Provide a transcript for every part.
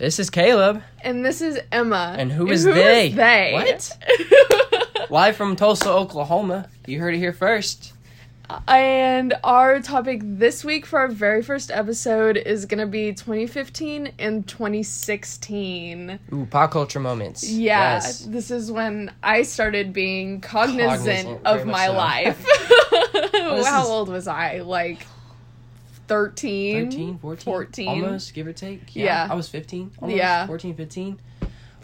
This is Caleb. And this is Emma. And who is they? they? What? Live from Tulsa, Oklahoma. You heard it here first. and our topic this week for our very first episode is going to be 2015 and 2016. Ooh, pop culture moments. Yeah, Yes. this is when I started being cognizant, Cognizant, of my so. life. this How is- old was I? Like 13? 13, 14, 14. almost, give or take. Yeah. I was 15, almost, Yeah. 14, 15.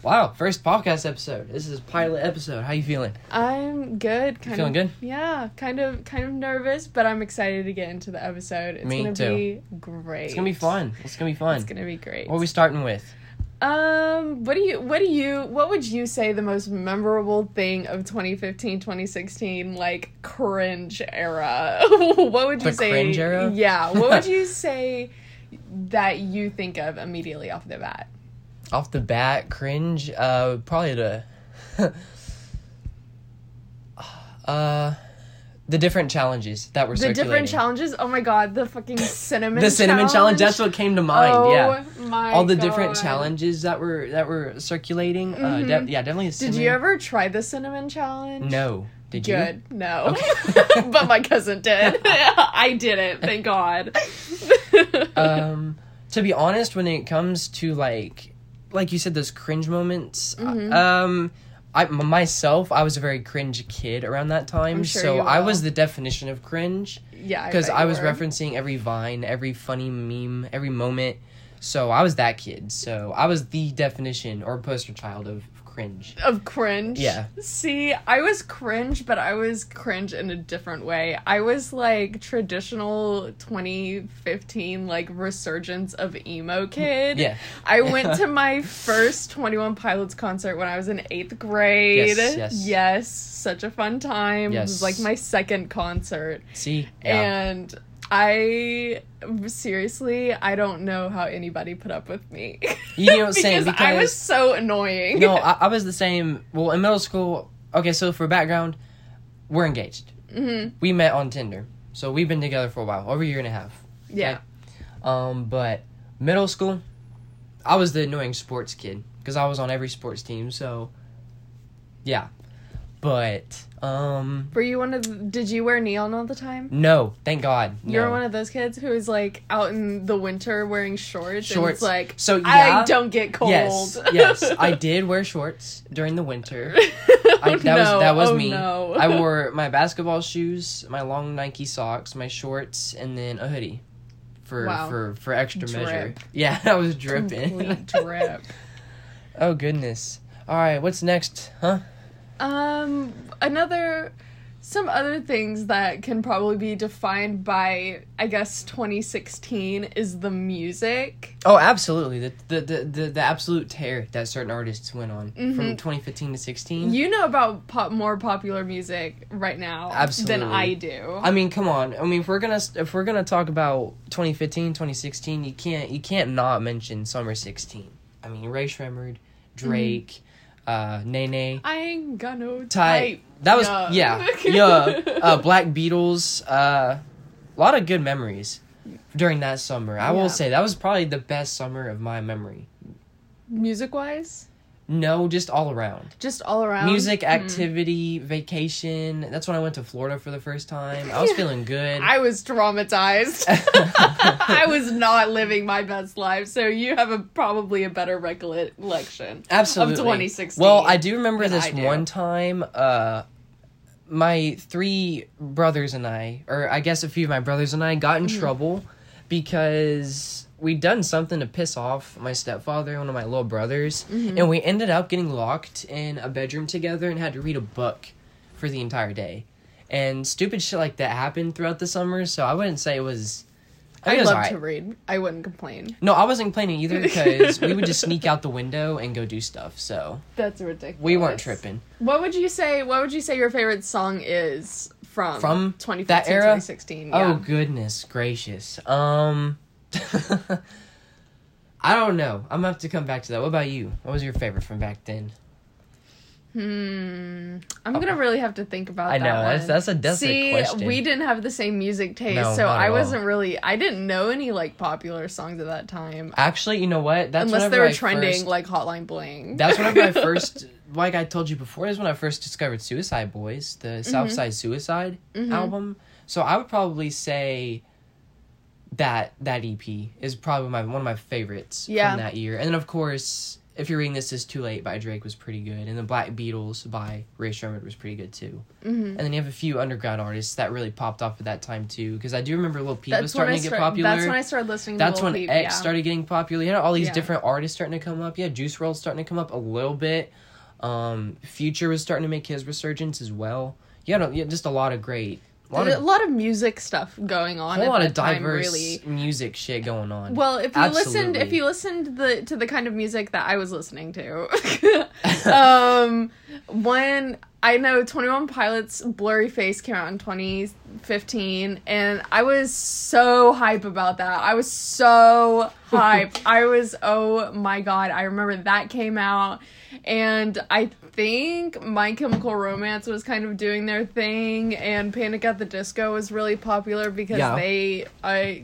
Wow, first podcast episode. This is pilot episode. How you feeling? I'm good. Kind feeling of, good? Yeah, kind of, kind of nervous, but I'm excited to get into the episode. It's Me gonna too. be great. It's gonna be fun. It's gonna be fun. It's gonna be great. What are we starting with? Um, what do you, what do you, what would you say the most memorable thing of 2015, 2016, like cringe era? what would you The say? cringe era? Yeah. What would you say that you think of immediately off the bat? Off the bat, cringe. Uh, probably the. uh, the different challenges that were The different challenges. Oh my god, the fucking cinnamon. The cinnamon challenge. That's what came to mind. oh yeah. All the different challenges that were that were circulating. Uh, Mhm. de- yeah, definitely. Did you ever try the cinnamon challenge? No. Did you? Good. No. Okay. but my cousin did. I didn't. Thank God. um to be honest when it comes to like like you said those cringe moments Mhm. um I myself I was a very cringe kid around that time I'm sure so I was the definition of cringe yeah. because bet I, was were. referencing every vine every funny meme every moment so I was that kid so I was the definition or poster child of cringe of cringe. Yeah. See, I was cringe, but I was cringe in a different way. I was like traditional 2015 like resurgence of emo kid. yeah I went to my first 21 Pilots concert when I was in 8th grade. Yes, yes. Yes, such a fun time. It Yes. was like my second concert. see yeah And I seriously, I don't know how anybody put up with me. You know what I'm saying? because, I was so annoying. no I, I was the same well in middle school okay so for background we're engaged hmm we met on Tinder. So we've been together for a while, over a year and a half. Yeah. Um, but middle school, I was the annoying sports kid because I was on every sports team. So, yeah. But um, Were you one of? The, did you wear neon all the time? no, thank God. You're one of those kids who is like out in the winter wearing shorts. And Shorts. it's like So yeah, I don't get cold. yes, yes, I did wear shorts during the winter. I, that was no. that was Oh, me. no. I wore my basketball shoes, my long Nike socks, my shorts, and then a hoodie for Wow. for for extra Drip. measure. Yeah, I was dripping. Drip. oh goodness. All right, what's next? Huh? Um, another, some other things that can probably be defined by, I guess, 2016 is the music. Oh, absolutely. The the the the, the absolute tear that certain artists went on Mhm. from 2015 to 16. You know about pop, more popular music right now Absolutely. than I do. I mean, come on. I mean, if we're gonna if we're gonna talk about 2015, 2016, you can't you can't not mention Summer 16. I mean, Rae Sremmurd, Drake, uh, Nene, I ain't got no Type. type. That was Yeah. yeah, yeah. Uh, Black Beatles. Uh, a lot of good memories during that summer. I Yeah. will say that was probably the best summer of my memory. Music wise, No, just all around. just all around. Music, Hmm. activity, vacation. That's when I went to Florida for the first time. I was feeling good. I was traumatized. I was not living my best life, so you have a probably a better recollection. Absolutely. Of 2016 Well, I do remember this do. one time. Uh, my three brothers and I, or I guess a few of my brothers and I, got in Mm-hmm. trouble because we'd done something to piss off my stepfather, one of my little brothers, Mm-hmm. and we ended up getting locked in a bedroom together and had to read a book for the entire day. And stupid shit like that happened throughout the summer, so I wouldn't say it was. I, I love alright. to read. I wouldn't complain. No, I wasn't complaining either because we would just sneak out the window and go do stuff. So That's ridiculous. we weren't tripping. What would you say? What would you say your favorite song is from From 2015, that era? 2016? Oh goodness gracious. Um, I don't know. I'm gonna have to come back to that. What about you? What was your favorite from back then? Hmm. I'm gonna really have to think about I that. know, that's- one. that's a desperate See, question. we didn't have the same music taste, No, so I wasn't really. I didn't know any like popular songs at that time, Actually, you know what? That's unless they were I trending first- like Hotline Bling. That's whenever I first, like I told you before, is when I first discovered Suicideboys, the Mm-hmm. Southside Suicide album. So I would probably say that that EP is probably my one of my favorites Yeah. from that year. And then of course, if you're reading this, is too late by Drake was pretty good, and the Black Beatles by Rae Sremmurd was pretty good too. Mm-hmm. And then you have a few underground artists that really popped off at that time too, because I do remember Lil Peep was That's when starting to get start, popular. That's when I started listening. That's to Lil when Peep, X yeah. started getting popular. You know, all these Yeah. different artists starting to come up. Yeah, Juice WRLD starting to come up a little bit. Um, Future was starting to make his resurgence as well. Yeah, no, yeah, just a lot of great, a lot a of, lot of music stuff going a on. at lot of diverse really. music shit going on. Well, if you listened, if you listened the to the kind of music that I was listening to, um, when I know Twenty One Pilots' "Blurryface" came out in 2015, and I was so hype about that. I was so hype. I was oh my god! I remember that came out, and I think My Chemical Romance was kind of doing their thing, and Panic at the Disco was really popular because Yeah. they I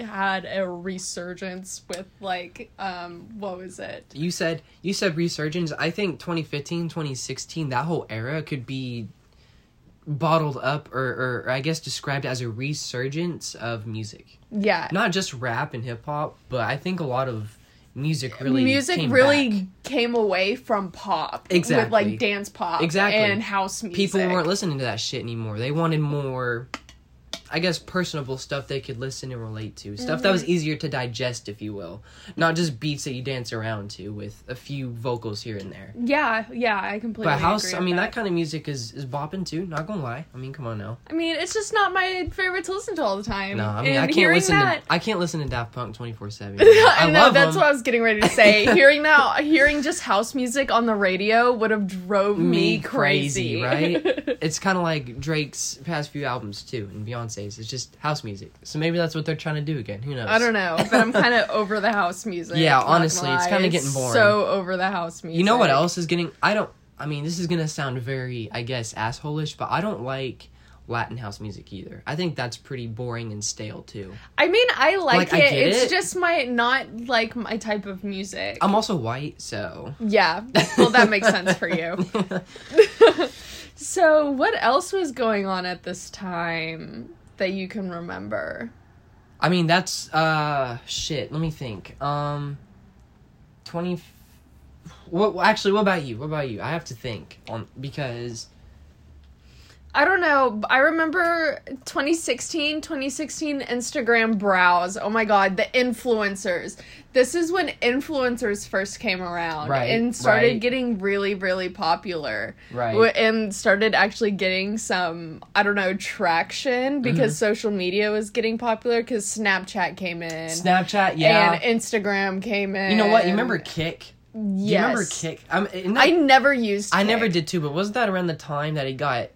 had a resurgence with like um what was it you said you said resurgence. I think 2015, 2016, that whole era could be bottled up or, or I guess described as a resurgence of music. yeah Not just rap and hip hop, but I think a lot of music really music came really back. came away from pop with Exactly. like dance pop Exactly. and house music people weren't listening to that shit anymore. They wanted more, I guess, personable stuff they could listen and relate to. Stuff that was Mm-hmm. easier to digest, if you will. Not just beats that you dance around to with a few vocals here and there. yeah yeah i completely But house, I mean, that. that kind of music is is bopping too. Not gonna lie. I mean, come on now. i mean it's just not my favorite to listen to all the time No, I mean, and I can't listen that to I can't listen to Daft Punk twenty four seven. I, know that's them. what I was getting ready to say. hearing that, hearing just house music on the radio would have drove me, Me crazy. crazy, right? It's kind of like Drake's past few albums too, and Beyonce's. It's just house music. So maybe that's what they're trying to do again. Who knows? I don't know, but I'm kind of over the house music. Yeah, honestly, it's lie. kinda getting boring. So over the house music. You know what else is getting? I don't. I mean, this is gonna sound very, I guess, assholeish, but I don't like Latin house music either. I think that's pretty boring and stale too. I mean, I like, Like, I it. get It's it. just my not like my type of music. I'm also white, so. yeah, well, that makes sense for you. So, what else was going on at this time that you can remember? I mean, that's uh shit. Let me think. Um, twenty. What actually? What about you? What about you? I have to think on because I don't know. I remember 2016, 2016 Instagram browse. Oh my god, the influencers. This is when influencers first came around Right, and started right. getting really, really popular. Right. And started actually getting some, I don't know, traction because Mm-hmm. social media was getting popular because Snapchat came in. Snapchat, yeah. And Instagram came in. you know what? You remember Kik? Yes. Do you remember Kik? I'm, and I never used I never did too, but wasn't that around the time that it got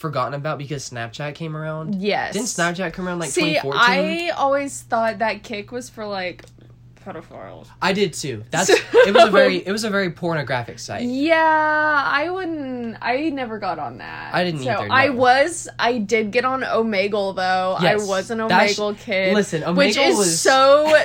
forgotten about because Snapchat came around? Yes. Didn't Snapchat come around like See, 2014? I always thought that Kik was for like pedophiles. I did too. That's So- it was a very it was a very pornographic site. Yeah, I wouldn't. I never got on that. I didn't so either, I was. I did get on Omegle though. Yes, I was an sh- Omegle kid. listen, which is was- so.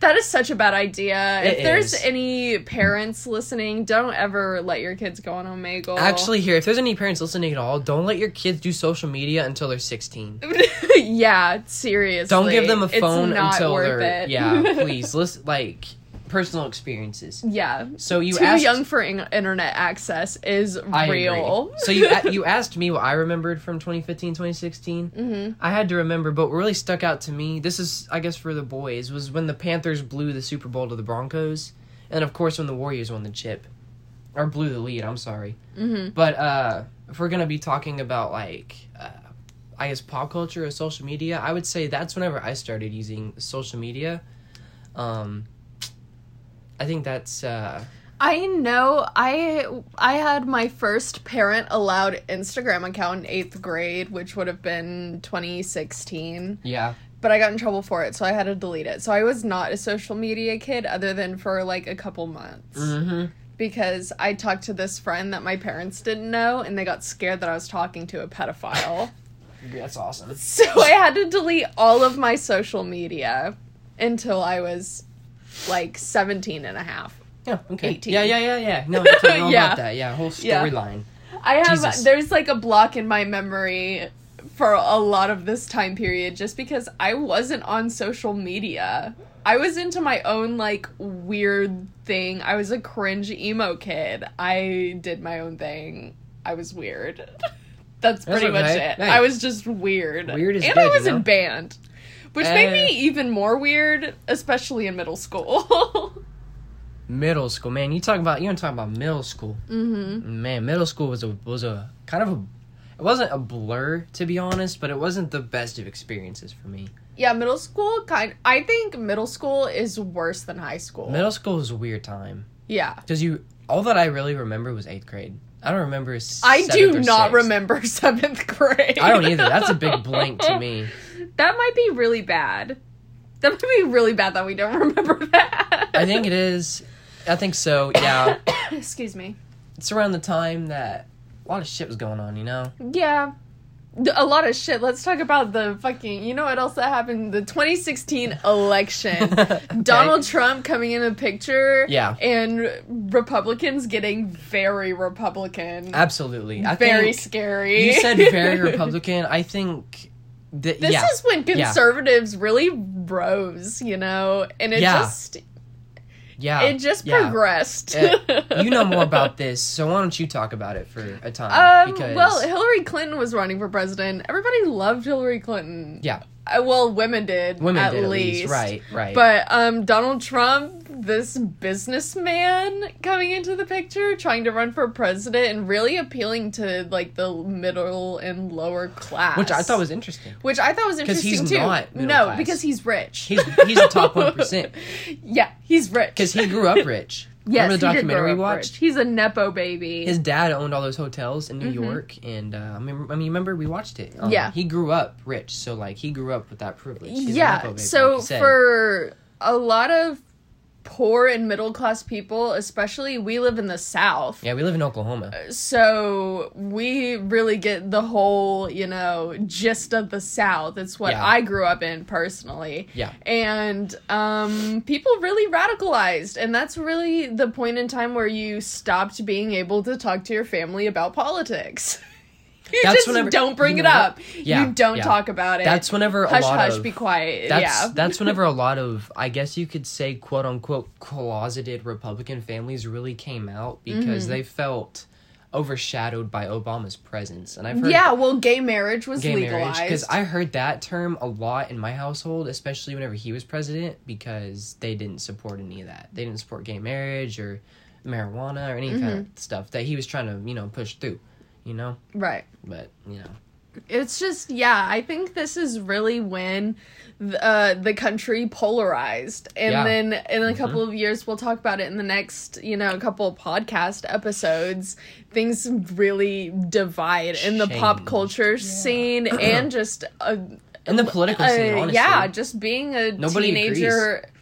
That is such a bad idea. It if there's is. any parents listening, don't ever let your kids go on Omegle. Actually, here, if there's any parents listening at all, don't let your kids do social media until they're 16. yeah, seriously. Don't give them a phone not until they're it. yeah. Please, listen like personal experiences. yeah. So you Too asked, young for in- internet access is I real. So you a- you asked me what I remembered from 2015, 2016. Mm-hmm. I had to remember, but what really stuck out to me, this is I guess for the boys, was when the Panthers blew the Super Bowl to the Broncos, and of course when the Warriors won the chip, or blew the lead. I'm sorry, Mm-hmm. but uh, if we're gonna be talking about like. Uh, I guess pop culture or social media. I would say that's whenever I started using social media. Um, I think that's uh, I know I I had my first parent allowed Instagram account in 8th grade, which would have been 2016, yeah. but I got in trouble for it, so I had to delete it. So I was not a social media kid other than for like a couple months. Mm-hmm. because I talked to this friend that my parents didn't know, and they got scared that I was talking to a pedophile. That's awesome. so I had to delete all of my social media until I was like 17 and a half. Yeah. Okay. 18. Yeah. Yeah. Yeah. Yeah. No, I totally know Yeah. about that. Yeah. Whole Yeah. storyline. I have Jesus. there's like a block in my memory for a lot of this time period just because I wasn't on social media. I was into my own like weird thing. I was a cringe emo kid. I did my own thing. I was weird. That's pretty much okay. it. Hey. I was just weird. Weird is and good, I was you know? in band. Which made me even more weird, especially in middle school. Middle school, man. You talking about you don't talk about middle school. Mm-hmm. Man, middle school was a was a kind of a. It wasn't a blur to be honest, but it wasn't the best of experiences for me. yeah, middle school kind I think middle school is worse than high school. Middle school was a weird time yeah. because you all that I really remember was eighth grade. I don't remember. I do not sixth. remember seventh grade. I don't either. That's a big blank to me. That might be really bad. That might be really bad that we don't remember that. I think it is. I think so. Yeah, Excuse me. it's around the time that a lot of shit was going on. You know. Yeah. A lot of shit. Let's talk about the fucking. You know what else that happened? The 2016 election. Donald Trump coming in the picture. Yeah. And Republicans getting very Republican. Absolutely. I very scary. you said very Republican. I think This yeah. is when Yeah. conservatives really rose, you know, and it Yeah. just yeah. it just yeah. progressed. Uh, you know more about this, so why don't you talk about it for a time? Um, because well, Hillary Clinton was running for president. Everybody loved Hillary Clinton. yeah, Uh, well, women did. women at did at least. least, right, right. But um, Donald Trump, this businessman coming into the picture, trying to run for president and really appealing to like the middle and lower class, which I thought was interesting. which I thought was interesting he's too. not no, class. because he's rich. He's he's a top one percent yeah, he's rich. because he grew up rich. yes, Remember the he documentary we watched? rich. He's a nepo baby. His dad owned all those hotels in New Mhm. York, and uh, I mean, I mean, remember we watched it. Um, Yeah. he grew up rich, so like he grew up with that privilege. He's a nepo yeah baby, so for a lot of poor and middle class people especially we live in the south yeah, we live in Oklahoma. so we really get the whole you know gist of the south it's what Yeah. i grew up in personally Yeah. and um people really radicalized and that's really the point in time where you stopped being able to talk to your family about politics you That's just whenever- don't bring you it know what? up Yeah, you don't yeah. talk about it That's whenever a hush lot hush of be quiet That's yeah that's whenever a lot of I guess you could say quote unquote closeted Republican families really came out because Mm-hmm. they felt overshadowed by Obama's presence. And I've heard yeah well gay marriage was gay legalized because I heard that term a lot in my household, especially whenever he was president, because they didn't support any of that. They didn't support gay marriage or marijuana or any kind Mm-hmm. of stuff that he was trying to you know push through. You know, right. But you know, it's just yeah i think this is really when the, uh, the country polarized. And Yeah. then in a couple of years we'll talk about it in the next you know a couple of podcast episodes. Things really divide in the pop Change. culture scene and just uh, in the political uh, scene, honestly, yeah just being a Nobody teenager uh,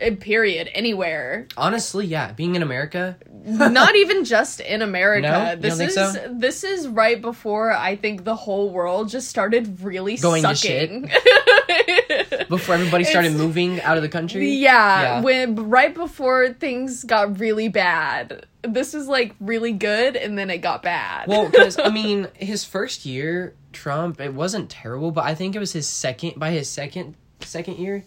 Uh, period anywhere honestly, yeah, being in America, not even just in America. No? This is so? this is right before I think the whole world just started really Going to sucking. before everybody started It's- moving out of the country. yeah, Yeah. when right before things got really bad. This is like really good, and then it got bad. Well, because I mean, his first year, Trump, it wasn't terrible, but I think it was his second. By his second second year,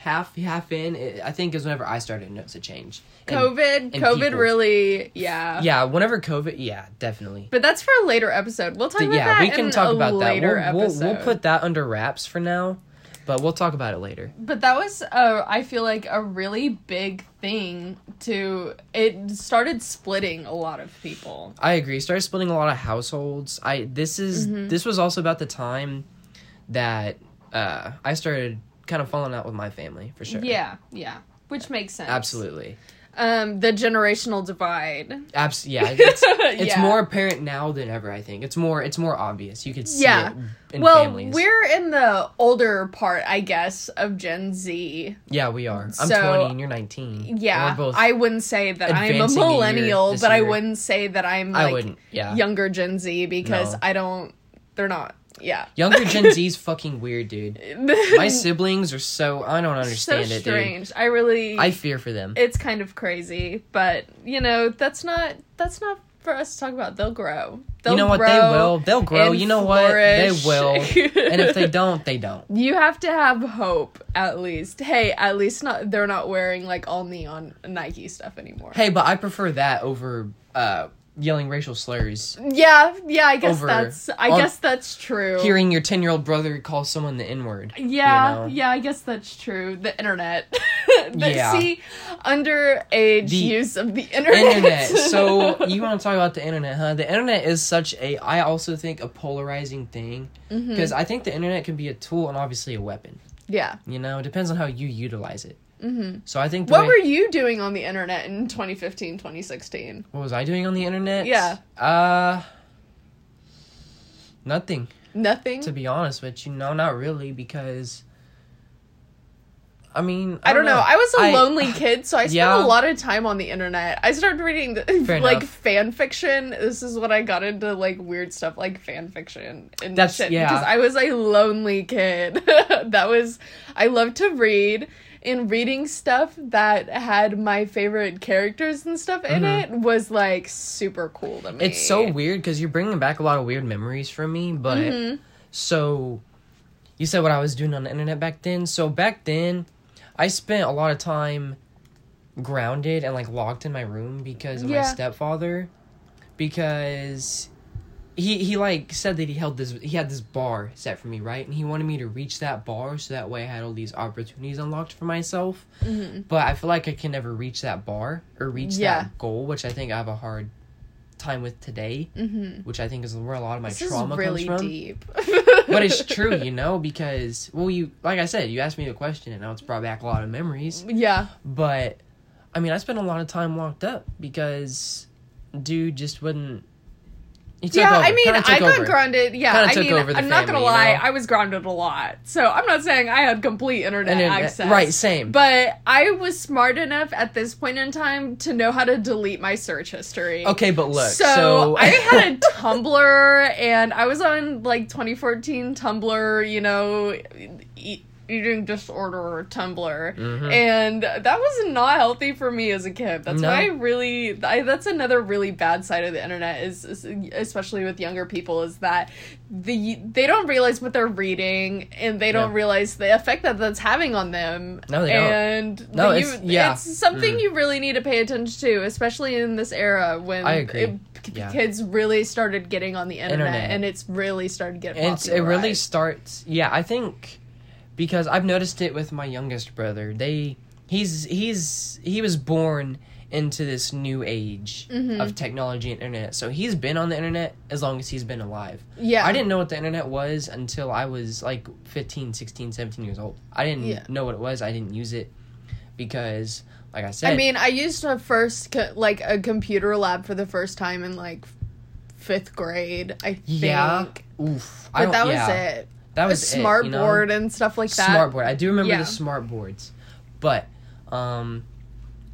half half in, it, I think is whenever I started to notice a change. And- COVID, and COVID people. really, yeah. yeah, whenever COVID, yeah, definitely. But that's for a later episode. We'll talk about yeah, that. we can in talk about that. later We'll, we'll, episode. we'll put that under wraps for now, but we'll talk about it later. But that was, uh, I feel like, a really big thing to. It started splitting a lot of people. I agree. Started splitting a lot of households. I this is Mm-hmm. this was also about the time that uh, I started kind of falling out with my family for sure. Yeah, yeah. Which makes sense. absolutely. Um, the generational divide. Abs- yeah, it's, it's Yeah. more apparent now than ever. I think it's more it's more obvious. You could see Yeah. it in well, families. we're in the older part, I guess, of Gen Z. yeah, we are. I'm So- 20 and you're 19. Yeah. I wouldn't say that I'm a year millennial, but I wouldn't say that I'm I like wouldn't. Yeah, younger Gen Z because No. I don't. They're not. Yeah. younger Gen Z's fucking weird, dude. My siblings are so I don't so understand it, dude. strange. I really. I fear for them. it's kind of crazy, but you know that's not that's not for us to talk about. They'll grow. They'll you know what? They will. They'll grow. You know what? They will. and if they don't, they don't. You have to have hope, at least. Hey, at least not they're not wearing like all neon Nike stuff anymore. Hey, but I prefer that over uh, yelling racial slurs. Yeah, yeah, I guess Over that's I guess that's true. Hearing your 10 year old brother call someone the N word. yeah, you know? yeah, I guess that's true. The internet. the, Yeah. See, underage The use of the internet. internet. So you want to talk about the internet, huh? The internet is such a, I also think, a polarizing thing Mm-hmm. because I think the internet can be a tool and obviously a weapon. yeah. You know, it depends on how you utilize it. Mm-hmm. So I think. What were you doing on the internet in 2015, 2016? What was I doing on the internet? Yeah. Uh. Nothing, Nothing. to be honest with you. No, not really, because. I mean, I don't know. I was a I- lonely kid, so I spent Yeah. a lot of time on the internet. I started reading Fair like enough. fan fiction. This is when I got into like weird stuff like fan fiction and That's- shit. yeah. Because I was a lonely kid. that was I loved to read. And reading stuff that had my favorite characters and stuff in it was like super cool to me. Mm-hmm. It's so weird because you're bringing back a lot of weird memories from me, but Mm-hmm. so you said what I was doing on the internet back then. So back then, I spent a lot of time grounded and like locked in my room because of my stepfather, because he he like said that he held this he had this bar set for me right, and he wanted me to reach that bar so that way I had all these opportunities unlocked for myself. Mm-hmm. But I feel like I can never reach that bar or reach Yeah. that goal, which I think I have a hard time with today, Mhm. which I think is where a lot of my This is trauma really comes from. deep. But it's true, you know, because well, you like I said, you asked me the question, and now it's brought back a lot of memories. yeah. But I mean, I spent a lot of time locked up because dude just wouldn't. Yeah, over, I mean, I got over. grounded. Yeah, I mean, I'm not gonna you lie, know? I was grounded a lot. So I'm not saying I had complete internet then- access. right, same. But I was smart enough at this point in time to know how to delete my search history. okay, but look, So, so, I had a Tumblr, and I was on like 2014 Tumblr. You know, e- eating disorder or Tumblr, Mhm. and that was not healthy for me as a kid. That's No. why I really, I, that's another really bad side of the internet is, is, especially with younger people, is that the they don't realize what they're reading, and they don't Yeah. realize the effect that that's having on them. No, they don't. and No, you- it's- yeah. it's something Mm. you really need to pay attention to, especially in this era when I agree. it- Yeah. kids really started getting on the internet, Internet. and it's really started getting it really starts yeah i think because i've noticed it with my youngest brother they he's he's he was born into this new age Mm-hmm. of technology and internet so he's been on the internet as long as he's been alive yeah i didn't know what the internet was until i was like 15 16 17 years old i didn't Yeah. know what it was i didn't use it because like i said I mean, I used a first co- like a computer lab for the first time in like fifth grade. I think. yeah oof I But that was yeah, it. That A was it, you know? board and stuff like that. smart board. I do remember Yeah. the smart boards, but um,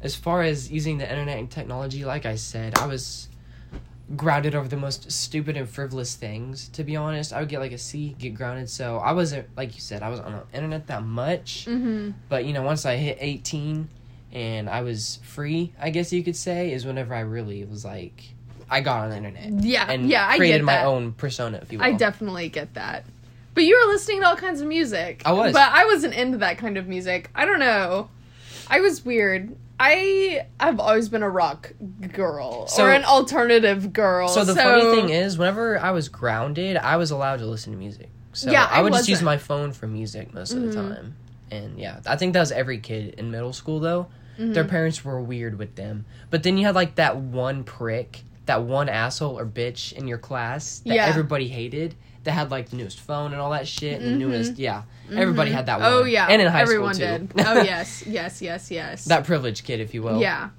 as far as using the internet and technology, like I said, I was grounded over the most stupid and frivolous things. To be honest, I would get like a C, get grounded. So I wasn't like you said, I was on the internet that much. Mm-hmm. But you know, once I hit eighteen and I was free, I guess you could say, is whenever I really was like, I got on the internet Yeah, and yeah, I created my own persona. If you will. I definitely get that. But you were listening to all kinds of music. I was. But I wasn't into that kind of music. I don't know. I was weird. I have always been a rock girl So- or an alternative girl. So the funny thing is, whenever I was grounded, I was allowed to listen to music. So Yeah, I I would just use my phone for music most of the Mhm. time. And yeah, I think that was every kid in middle school though. Their Mm-hmm. parents were weird with them. But then you had like that one prick, that one asshole or bitch in your class that Yeah. everybody hated that had like the newest phone and all that shit and the mm-hmm. newest yeah. Everybody had that mm-hmm. oh, one. Oh yeah, And in high everyone school too. did. Oh yes, yes, yes, yes. that privileged kid, if you will. yeah.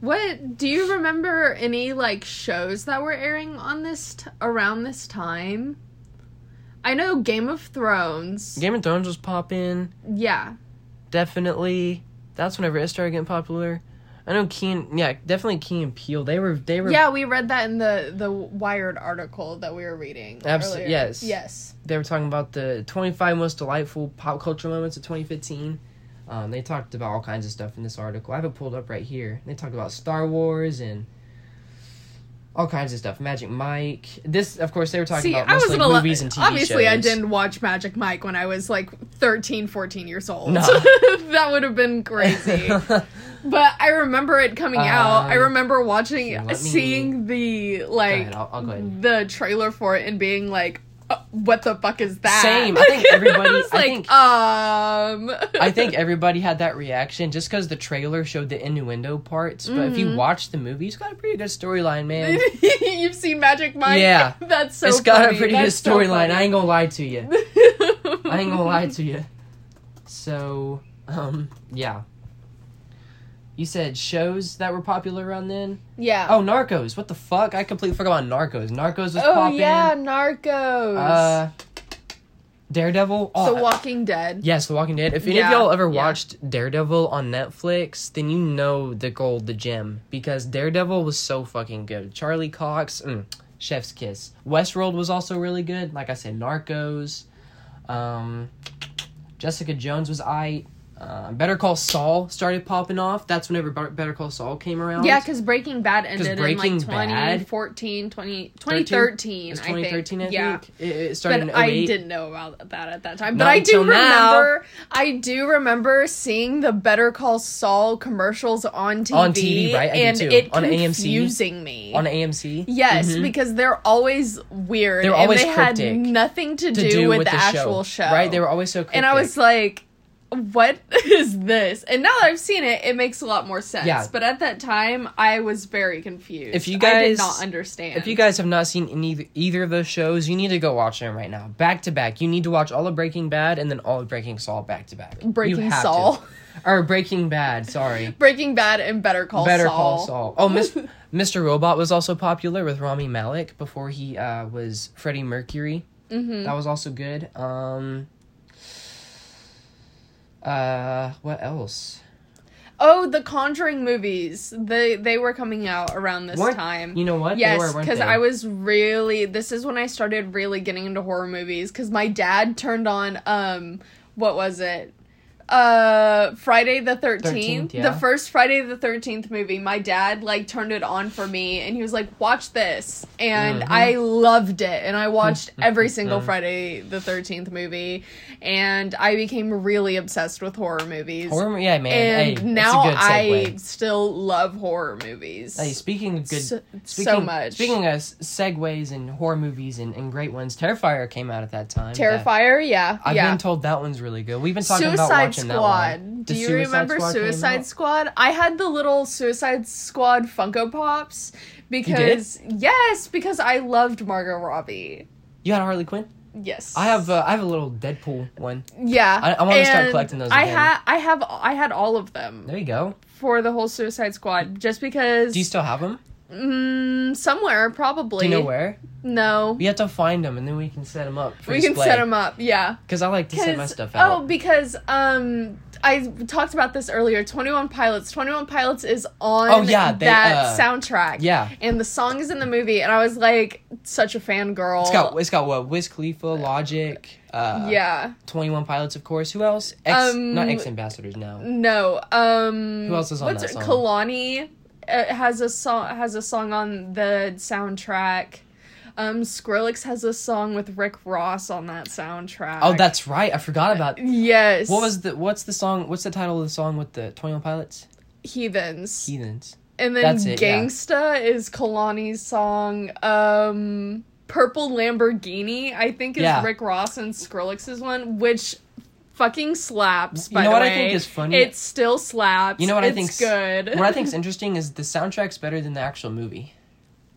What do you remember any like shows that were airing on this t- around this time? I know Game of Thrones. Game of Thrones was popping. Yeah. Definitely. That's whenever it started getting popular. I know Keen. Yeah, definitely Key and Peele. They were. They were. Yeah, we read that in the the Wired article that we were reading. Absolutely. yes. Yes. They were talking about the 25 most delightful pop culture moments of 2015. Um, they talked about all kinds of stuff in this article. I have it pulled up right here. They talked about Star Wars and all kinds of stuff. Magic Mike. This, of course, they were talking See, about I mostly wasn't a movies and TV Obviously, I didn't watch Magic Mike when I was like 13, 14 years old. No. that would have been crazy. but I remember it coming out. I Um, remember watching, me- seeing the like ahead, I'll, I'll the trailer for it and being like, uh, "What the fuck is that?" Same. I think everybody- I like, think- um, I think everybody had that reaction just because the trailer showed the innuendo parts. But if you Mm-hmm. watch the movie, it's got a pretty good storyline, man. You've seen Magic Mike. Yeah. that's so. it's got funny. a pretty good That's so storyline. I ain't gonna lie to you. I ain't gonna lie to you. So, um, yeah. You said shows that were popular around then? Yeah. Oh, Narcos. What the fuck? I completely forgot about Narcos. Narcos was Oh popping. yeah, Narcos. Uh, Daredevil. Oh, the Walking Dead. Yes, The Walking Dead. If any Yeah, of y'all ever yeah. watched Daredevil on Netflix, then you know the gold, the gem, because Daredevil was so fucking good. Charlie Cox, mm, Chef's Kiss. Westworld was also really good. Like I said, Narcos. Um, Jessica Jones was I. Uh, Better Call Saul started popping off. That's whenever Better Call Saul came around. Yeah, because Breaking Bad ended Breaking in like Bad- 2014, 20, 2013, It's I 2013, I think. think. Yeah. It, it started But I didn't know about that at that time. Not But I do until now. remember I do remember seeing the Better Call Saul commercials on TV. On TV, right? I and too. it On AMC. confusing me. on AMC. Yes, Mhm. because they're always weird. They're and always they cryptic had nothing to, to do, do with, with the, the actual show. Right? They were always so cryptic. and I was like, what is this? And now that I've seen it, it makes a lot more sense. Yeah. But at that time, I was very confused. If you I guys- did not understand. If you guys have not seen any either of those shows, you need to go watch them right now, back to back. You need to watch all of Breaking Bad and then all of Breaking Saul back to back. Breaking have to. Saul. or Breaking Bad. Sorry, Breaking Bad and Better Call Better Saul. Call Saul. Oh, Miss, Mr. Robot was also popular with Rami Malek before he uh, was Freddie Mercury. Mm-hmm. That was also good. Um, uh, what else? Oh, the Conjuring movies. They they were coming out around this Weren't- time. You know what? They Yes, were, weren't because they? I was really. This is when I started really getting into horror movies. Because my dad turned on um, what was it? Uh, Friday the 13th. 13th, yeah. The first Friday the 13th movie. My dad, like, turned it on for me and he was like, watch this. And Mhm. I loved it. And I watched every single Friday the 13th movie. And I became really obsessed with horror movies. Horror, yeah, man. and hey, now I still love horror movies. Hey, speaking of good, so, speaking, so much. Speaking of segues and horror movies and, and great ones, Terrifier came out at that time. Terrifier, yeah, I've yeah. been told that one's really good. We've been talking about Suicide watching that Squad. Do you Suicide remember Squad Suicide? Squad? I had the little Suicide Squad Funko Pops because yes, because I loved Margot Robbie. You had a Harley Quinn. Yes, I have. Uh, I have a little Deadpool one. Yeah, I- I wanna start collecting those I had, I have, I had all of them There you go. for the whole Suicide Squad, just because. Do you still have them? Mm, somewhere probably. Do you know where? No, We have to find them and then we can set them up. For we can set them up. Yeah. because I like to set my stuff out. Oh, because um I talked about this earlier. Twenty One Pilots. Twenty One Pilots is on Oh, yeah, they, that uh, soundtrack. yeah. And the song is in the movie, and I was like such a fangirl. It's got it's got what Wiz Khalifa, Logic, uh, yeah. Twenty One Pilots, of course. Who else? Ex, Um, not X Ambassadors now. No. Um Who else is on that it? song? Kehlani uh, has a song has a song on the soundtrack. Um Skrillex has a song with Rick Ross on that soundtrack. Oh, that's right. I forgot about. Yes. What was the What's the song? What's the title of the song with the Twenty One Pilots? Heathens? Heathens. And then it, yeah. Gangsta is Kehlani's song. Um Purple Lamborghini, I think is Yeah. Rick Ross and Skrillex's one, which fucking slaps. You know what I think is funny? It still slaps. You know what I think? good. What I think's interesting is the soundtrack's better than the actual movie.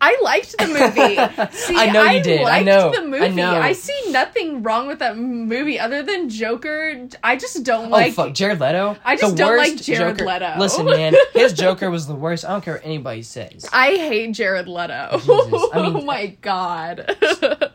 I liked the movie. See, I know you did. I know. the movie. I know. I see nothing wrong with that movie other than Joker. I just don't Oh like. fuck, Jared Leto. I just The don't like Jared Joker- Leto. Listen, man, his Joker was the worst. I don't care what anybody says. I hate Jared Leto. Jesus. I mean- oh my god.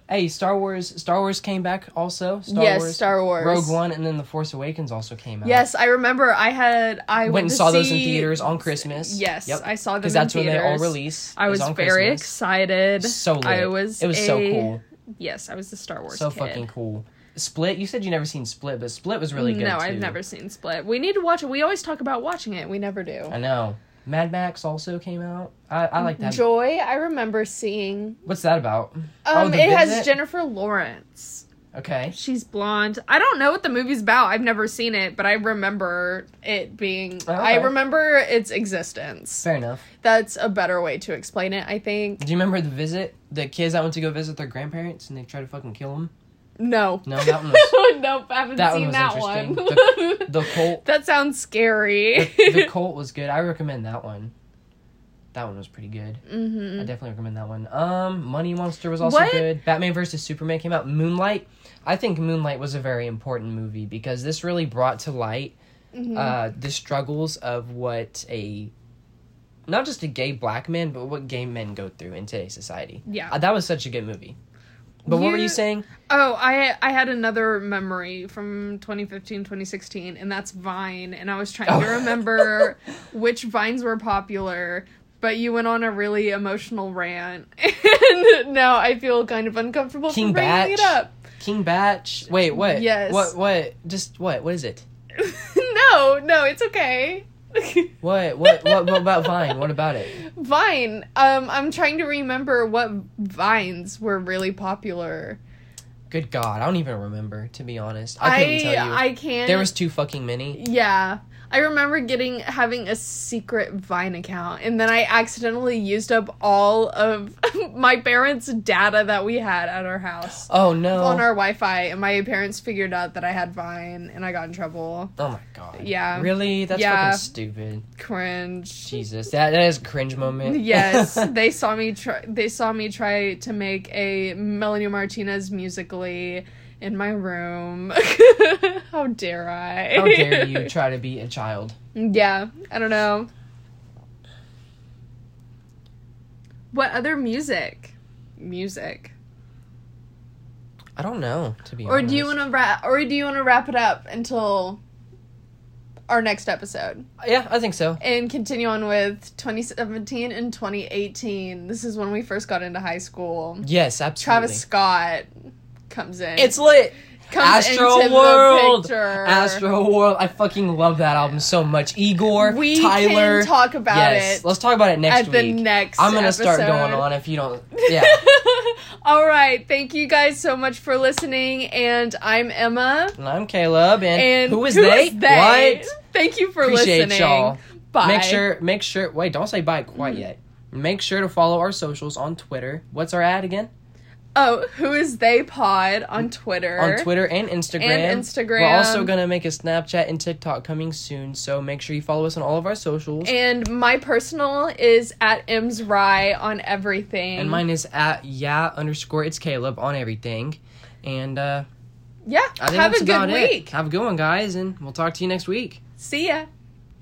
Hey, Star Wars. Star Wars came back also. Star yes, Wars, Star Wars. Rogue One, and then The Force Awakens also came out. Yes, I remember. I had. I went went and saw those in theaters on Christmas. Yes, Yep. I saw them because that's when they all theaters. release. I was on very Christmas. Excited. So lit. I was. It was so cool. Yes, I was the Star Wars. So kid. fucking cool. Split. You said you never seen Split, but Split was really good. no, too. I've never seen Split. We need to watch it. We always talk about watching it. We never do. I know. Mad Max also came out. I, I like that. Joy, I remember seeing. What's that about? Um, Oh, it has Jennifer Lawrence. Okay. She's blonde. I don't know what the movie's about. I've never seen it, but I remember it being. Okay. I remember its existence. Fair enough. That's a better way to explain it. I think. Do you remember the visit? The kids that went to go visit their grandparents and they tried to fucking kill them. No. No, that one was nope, I haven't that one seen was that interesting. one. The, the cult. that sounds scary. The, the cult was good. I recommend that one. That one was pretty good. hmm I definitely recommend that one. Um, Money Monster was also What? good. Batman vs Superman came out. Moonlight. I think Moonlight was a very important movie because this really brought to light Mm-hmm. uh, the struggles of what a not just a gay black man, but what gay men go through in today's society. Yeah. Uh, that was such a good movie. But what were You- you saying? Oh, I I had another memory from 2015, 2016, and that's Vine. And I was trying to Oh. remember which Vines were popular, but you went on a really emotional rant. And now I feel kind of uncomfortable King for bringing it Bach? up. King Bach. Wait, what? Yes. What? What? Just what? What is it? no, no, it's okay. What? What? What, what about Vine? What about it? Vine. Um, I'm trying to remember what vines were really popular. Good God, I don't even remember. To be honest, I couldn't tell you. I can't. there was too fucking many. Yeah. I remember getting having a secret Vine account and then I accidentally used up all of my parents' data that we had at our house Oh no. on our Wi-Fi and my parents figured out that I had Vine and I got in trouble. oh my God. Yeah. Really? That's Yeah. fucking stupid. Cringe. Jesus, that that is a cringe moment. Yes, they saw me try they saw me try to make a Melanie Martinez musical.ly in my room. How dare I? How dare you try to be a child? Yeah, I don't know. What other music? Music. I don't know. To be Or honest. do you want to wrap or do you want to wrap it up until our next episode Yeah, I think so. and continue on with 2017 and 2018. This is when we first got into high school. Yes, absolutely. Travis Scott comes in. It's lit. comes Astroworld. the. Astro World. I fucking love that album so much. Igor, We Tyler. can talk about yes, it let's talk about it next week. at the week. next I'm gonna start going on if you don't. Yeah. All right. Thank you guys so much for listening. And I'm Emma. and I'm Caleb. And, And who is they? they? What? Thank you for Appreciate listening. y'all. Bye. Make sure. Make sure. Wait, don't say bye quite yet. Make sure to follow our socials on Twitter. What's our ad again? Oh, who is they pod on Twitter? On Twitter and Instagram. And Instagram. We're also gonna make a Snapchat and TikTok coming soon, so make sure you follow us on all of our socials. And my personal is at M's Rye on everything. And mine is at yeah underscore it's Caleb on everything. And uh Yeah. Have a good about it. week. Have a good one, guys, and we'll talk to you next week. See ya.